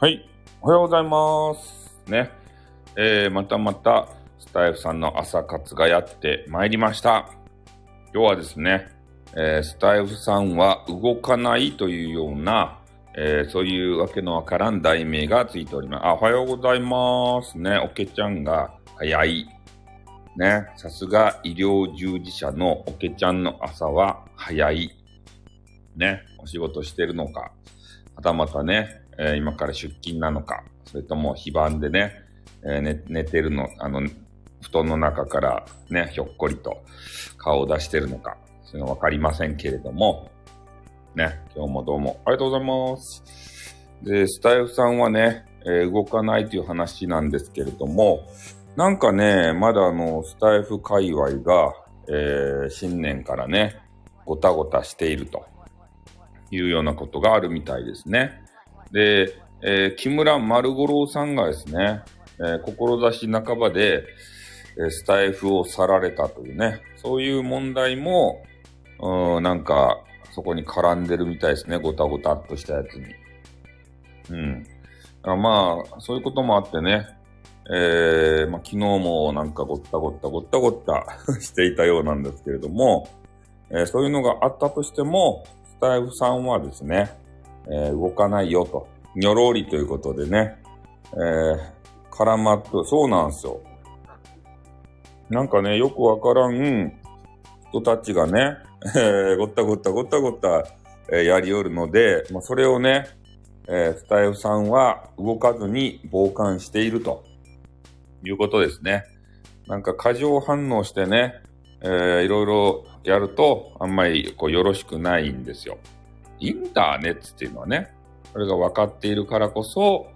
はい。おはようございます。ね。えー、またまた、スタイフさんの朝活がやってまいりました。今日はですね、えー、スタイフさんは動かないというような、えー、そういうわけのわからん題名がついております。あ、おはようございます。ね。おけちゃんが早い。ね。さすが医療従事者のおけちゃんの朝は早い。ね。お仕事してるのか。はたまたね、えー今から出勤なのか、それとも非番でね、えー寝寝てるの、あの、布団の中からね、ひょっこりと顔を出してるのか、そういうのわかりませんけれども、ね、今日もどうも。ありがとうございます。で、スタイフさんはね、えー動かないという話なんですけれども、なんかね、まだあの、スタイフ界隈が、えー新年からね、ごたごたしているというようなことがあるみたいですね。で、えー木村丸五郎さんがですね、えー志半ばで、えスタイフを去られたというね、そういう問題も、うん、なんか、そこに絡んでるみたいですね、ごたごたっとしたやつに。うん。まあ、そういうこともあってね、えーまあ、昨日もなんかごったごったごったごった していたようなんですけれども、えーそういうのがあったとしても、スタイフさんはですね、えー動かないよと。にょろりということでね、えー絡まっと、そうなんですよ。なんかね、よくわからん人たちがね、えーごったごったごったごった、えーやりよるので、まあ、それをね、えースタイフさんは動かずに傍観しているということですね。なんか過剰反応してね、えーいろいろやるとあんまりこうよろしくないんですよ。インターネットっていうのはね、これが分かっているからこそ、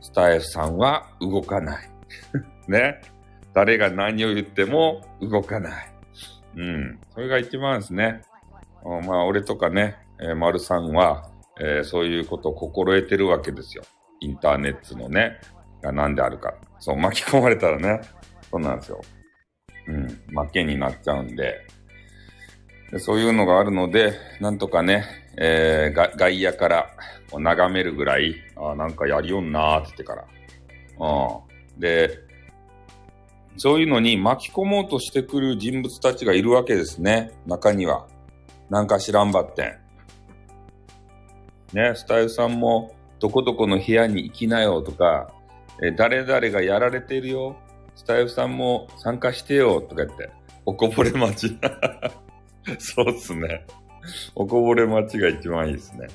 スタイフさんは動かない。ね。誰が何を言っても動かない。うん。それが一番ですね。まあ、俺とかね、えー、丸さんは、えーそういうことを心得てるわけですよ。インターネットのね、が何であるか。そう、巻き込まれたらね、そうなんですよ。うん。負けになっちゃうんで。そういうのがあるので、なんとかね、えーが外野から眺めるぐらい、あーなんかやりよんなーって言ってから。うん。で、そういうのに巻き込もうとしてくる人物たちがいるわけですね。中には。なんか知らんばってん。ね、スタイルさんも、どこどこの部屋に行きなよとか、え誰々がやられてるよ。スタイルさんも参加してよとか言って、おこぼれ待ち。そうっすね。おこぼれ待ちが一番いいですね。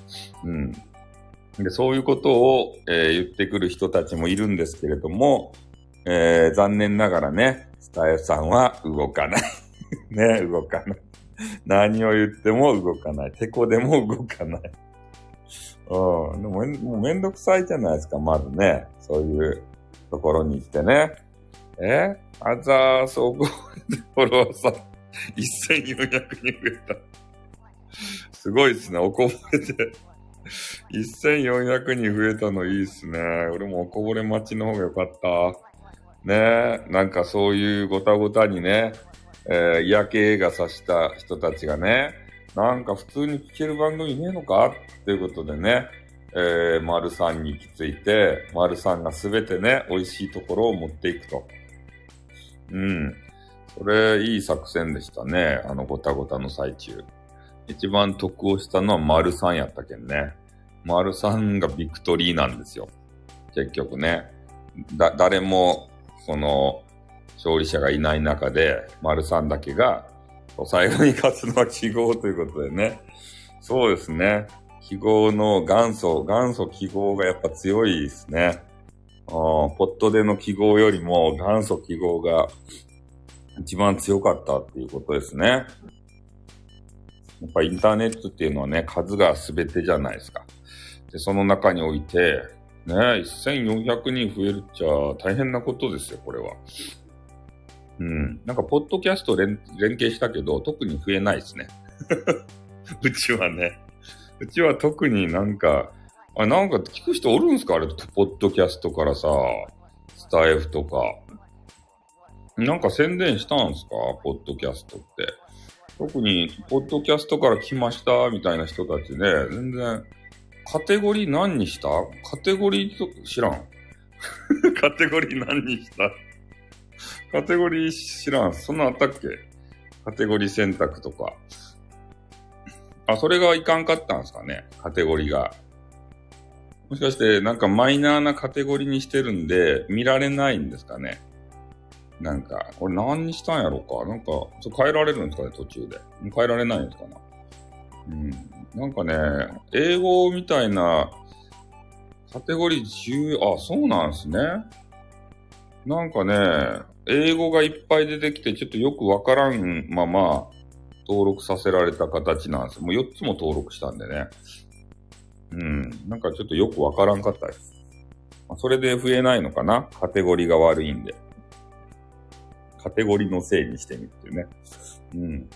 うん。で、そういうことを、えー言ってくる人たちもいるんですけれども、えー残念ながらね、スタイルさんは動かない。ね、動かない。何を言っても動かない。てこでも動かない。うん。でもめん、もうめんどくさいじゃないですか、まずね。そういうところに行ってね。え？あざー、そこ フォローさん、1400人増えた。すごいですね、おこぼれて。1400人増えたのいいっすね。俺もおこぼれ待ちの方がよかった。ねえ、なんかそういうごたごたにね、えー嫌気映画さした人たちがね、なんか普通に聞ける番組ねえのか？っていうことでね、えー、丸さんに行き着いて、丸さんがすべてね、美味しいところを持っていくと。うん。それ、いい作戦でしたね。あのごたごたの最中。一番得をしたのは丸さんやったけんね。丸さんがビクトリーなんですよ。結局ね。だ、誰も、その、勝利者がいない中で、丸さんだけが、最後に勝つのは記号ということでね。そうですね。記号の元祖、元祖記号がやっぱ強いですね。ポットでの記号よりも元祖記号が一番強かったっていうことですね。やっぱインターネットっていうのはね、数が全てじゃないですか。で、その中において、ね、1400人増えるっちゃ大変なことですよ、これは。うん。なんか、ポッドキャスト連連携したけど、特に増えないですね。うちはね。うちは特になんか、あ、なんか聞く人おるんすか？あれ、ポッドキャストからさ、スタイフとか。なんか宣伝したんすか？ポッドキャストって。特に、ポッドキャストから来ました、みたいな人たちね、全然カテゴリー何にした？カテゴリーと知らん。カテゴリー何にした？カテゴリー知らん。そんなあったっけ？カテゴリー選択とか。あ、それがいかんかったんですかね？カテゴリーが。もしかして、なんかマイナーなカテゴリーにしてるんで、見られないんですかね？なんか、これ何にしたんやろうか？なんか、そ変えられるんですかね途中で。変えられないんですかな？うん。なんかね、英語みたいなカテゴリー10、あ、そうなんですね。なんかね、英語がいっぱい出てきて、ちょっとよくわからんまま登録させられた形なんですよ。もう4つも登録したんでね。うん。なんかちょっとよくわからんかったです。ま、それで増えないのかな？カテゴリーが悪いんで。カテゴリーのせいにしてみるっていうね。うん。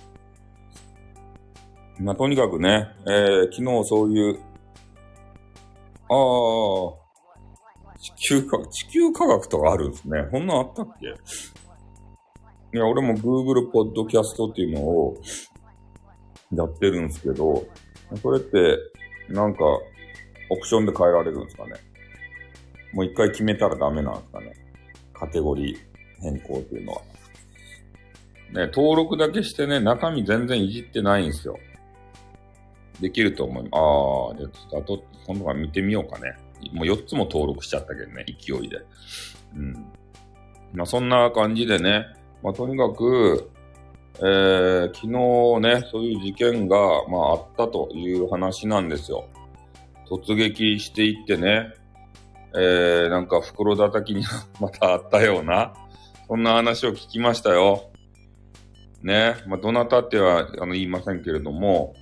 まあ、とにかくね、えー、昨日そういう、ああ、地球科、地球科学とかあるんですね。こんなんあったっけ？いや、俺も Google Podcast っていうのをやってるんですけど、それって、なんか、オプションで変えられるんですかね？もう一回決めたらダメなんですかね？カテゴリー変更っていうのは。ね、登録だけしてね、中身全然いじってないんですよ。できると思います。ああ、じゃあちょっとあと、今度は見てみようかね。もう4つも登録しちゃったけどね、勢いで。うん。まあそんな感じでね、まあとにかく、えー、昨日ね、そういう事件が、まあ、あったという話なんですよ。突撃していってね、えー、なんか袋叩きに またあったような、そんな話を聞きましたよ。ね、まあ、どなたってはあの言いませんけれども、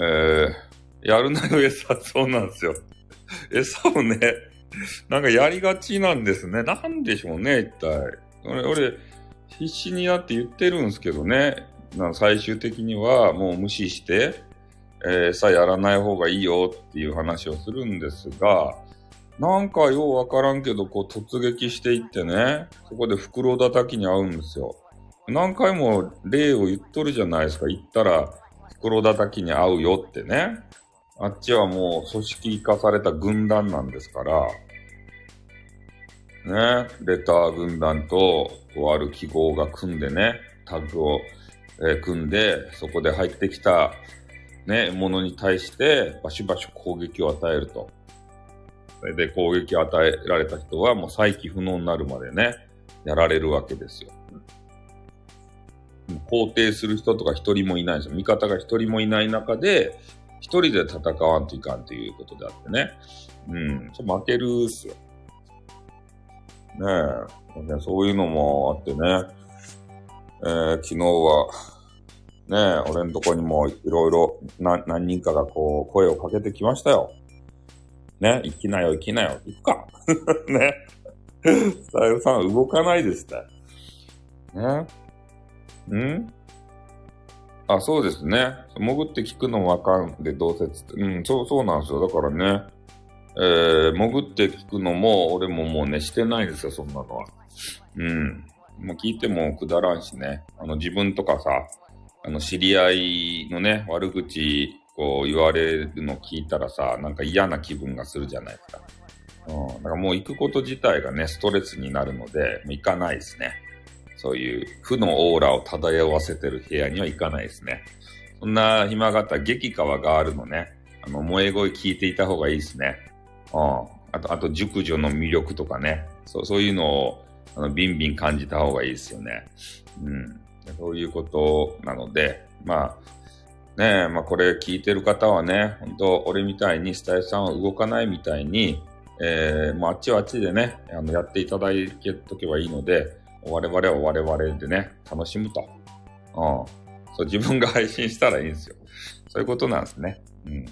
えー、やるなよ餌、そうなんですよ。餌をね、なんかやりがちなんですね。なんでしょうね、一体。俺、俺必死になって言ってるんですけどね。な最終的にはもう無視して、えー、さやらない方がいいよっていう話をするんですが、なんかようわからんけど、こう突撃していってね、そこで袋叩きに合うんですよ。何回も例を言っとるじゃないですか。言ったら袋叩きに合うよってね。あっちはもう組織化された軍団なんですから、ね、レター軍団と、とある記号が組んでね、タグを、えー、組んで、そこで入ってきた、ね、ものに対して、バシバシ攻撃を与えると。それで攻撃を与えられた人はもう再起不能になるまでね、やられるわけですよ。肯定する人とか一人もいないんですよ。味方が一人もいない中で、一人で戦わんといかんということであってね。うん、負けるっすよ。ねえ、そういうのもあってね、えー、昨日は、ねえ、俺のとこにもいろいろ何人かがこう声をかけてきましたよ。ね、行きなよ、行きなよ、行くか。ね。スタイルさん動かないですって。ん？あ、そうですね。潜って聞くのもわかんで、同説って。うん、そう、そうなんですよ。だからね。えー、潜って聞くのも、俺ももうね、してないですよ、そんなのは。うん。もう聞いてもくだらんしね。あの、自分とかさ、あの、知り合いのね、悪口、こう言われるの聞いたらさ、なんか嫌な気分がするじゃないですか。うん。だからもう行くこと自体がね、ストレスになるので、もう行かないですね。そういう負のオーラを漂わせてる部屋には行かないですね。そんな暇があったら激川があるのね。あの、萌え声聞いていた方がいいですね。うん。あと、あと、熟女の魅力とかね。そう、そういうのを、あの、ビンビン感じた方がいいですよね。うん。そういうことなので、まあ、ねえ、まあこれ聞いてる方はね、本当俺みたいにスタイルさんは動かないみたいに、えー、もうあっちはあっちでね、あの、やっていただけとけばいいので、我々は我々でね、楽しむと。うん。そう、自分が配信したらいいんですよ。そういうことなんですね。うん。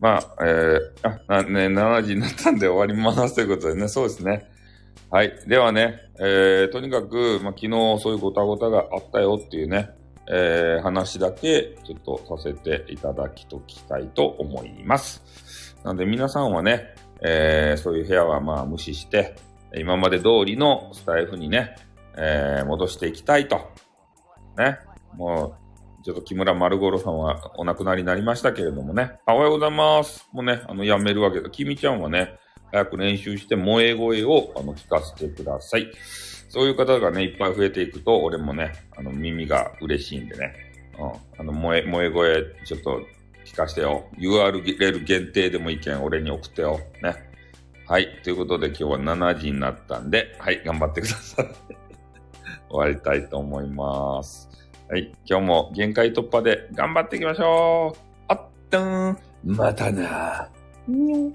まあ、えー、あ、ね、7時になったんで終わりますということでね、そうですね。はい。ではね、えー、とにかく、まあ、昨日そういうごたごたがあったよっていうね、えー、話だけちょっとさせていただきときたいと思います。なので皆さんはね、えー、そういう部屋はまあ無視して、今まで通りのスタイフにね、えー、戻していきたいと。ね。もう、ちょっと木村丸五郎さんはお亡くなりになりましたけれどもね。おはようございます。もうね、あの、やめるわけだ。君ちゃんはね、早く練習して萌え声をあの聞かせてください。そういう方がね、いっぱい増えていくと、俺もね、あの、耳が嬉しいんでね。うん。あの、萌え、萌え声、ちょっと聞かせてよ。URL 限定でもいいけん、俺に送ってよ。ね。はい。ということで今日は7時になったんで、はい。頑張ってください。終わりたいと思います。はい。今日も限界突破で頑張っていきましょう。あったん。またな。にょ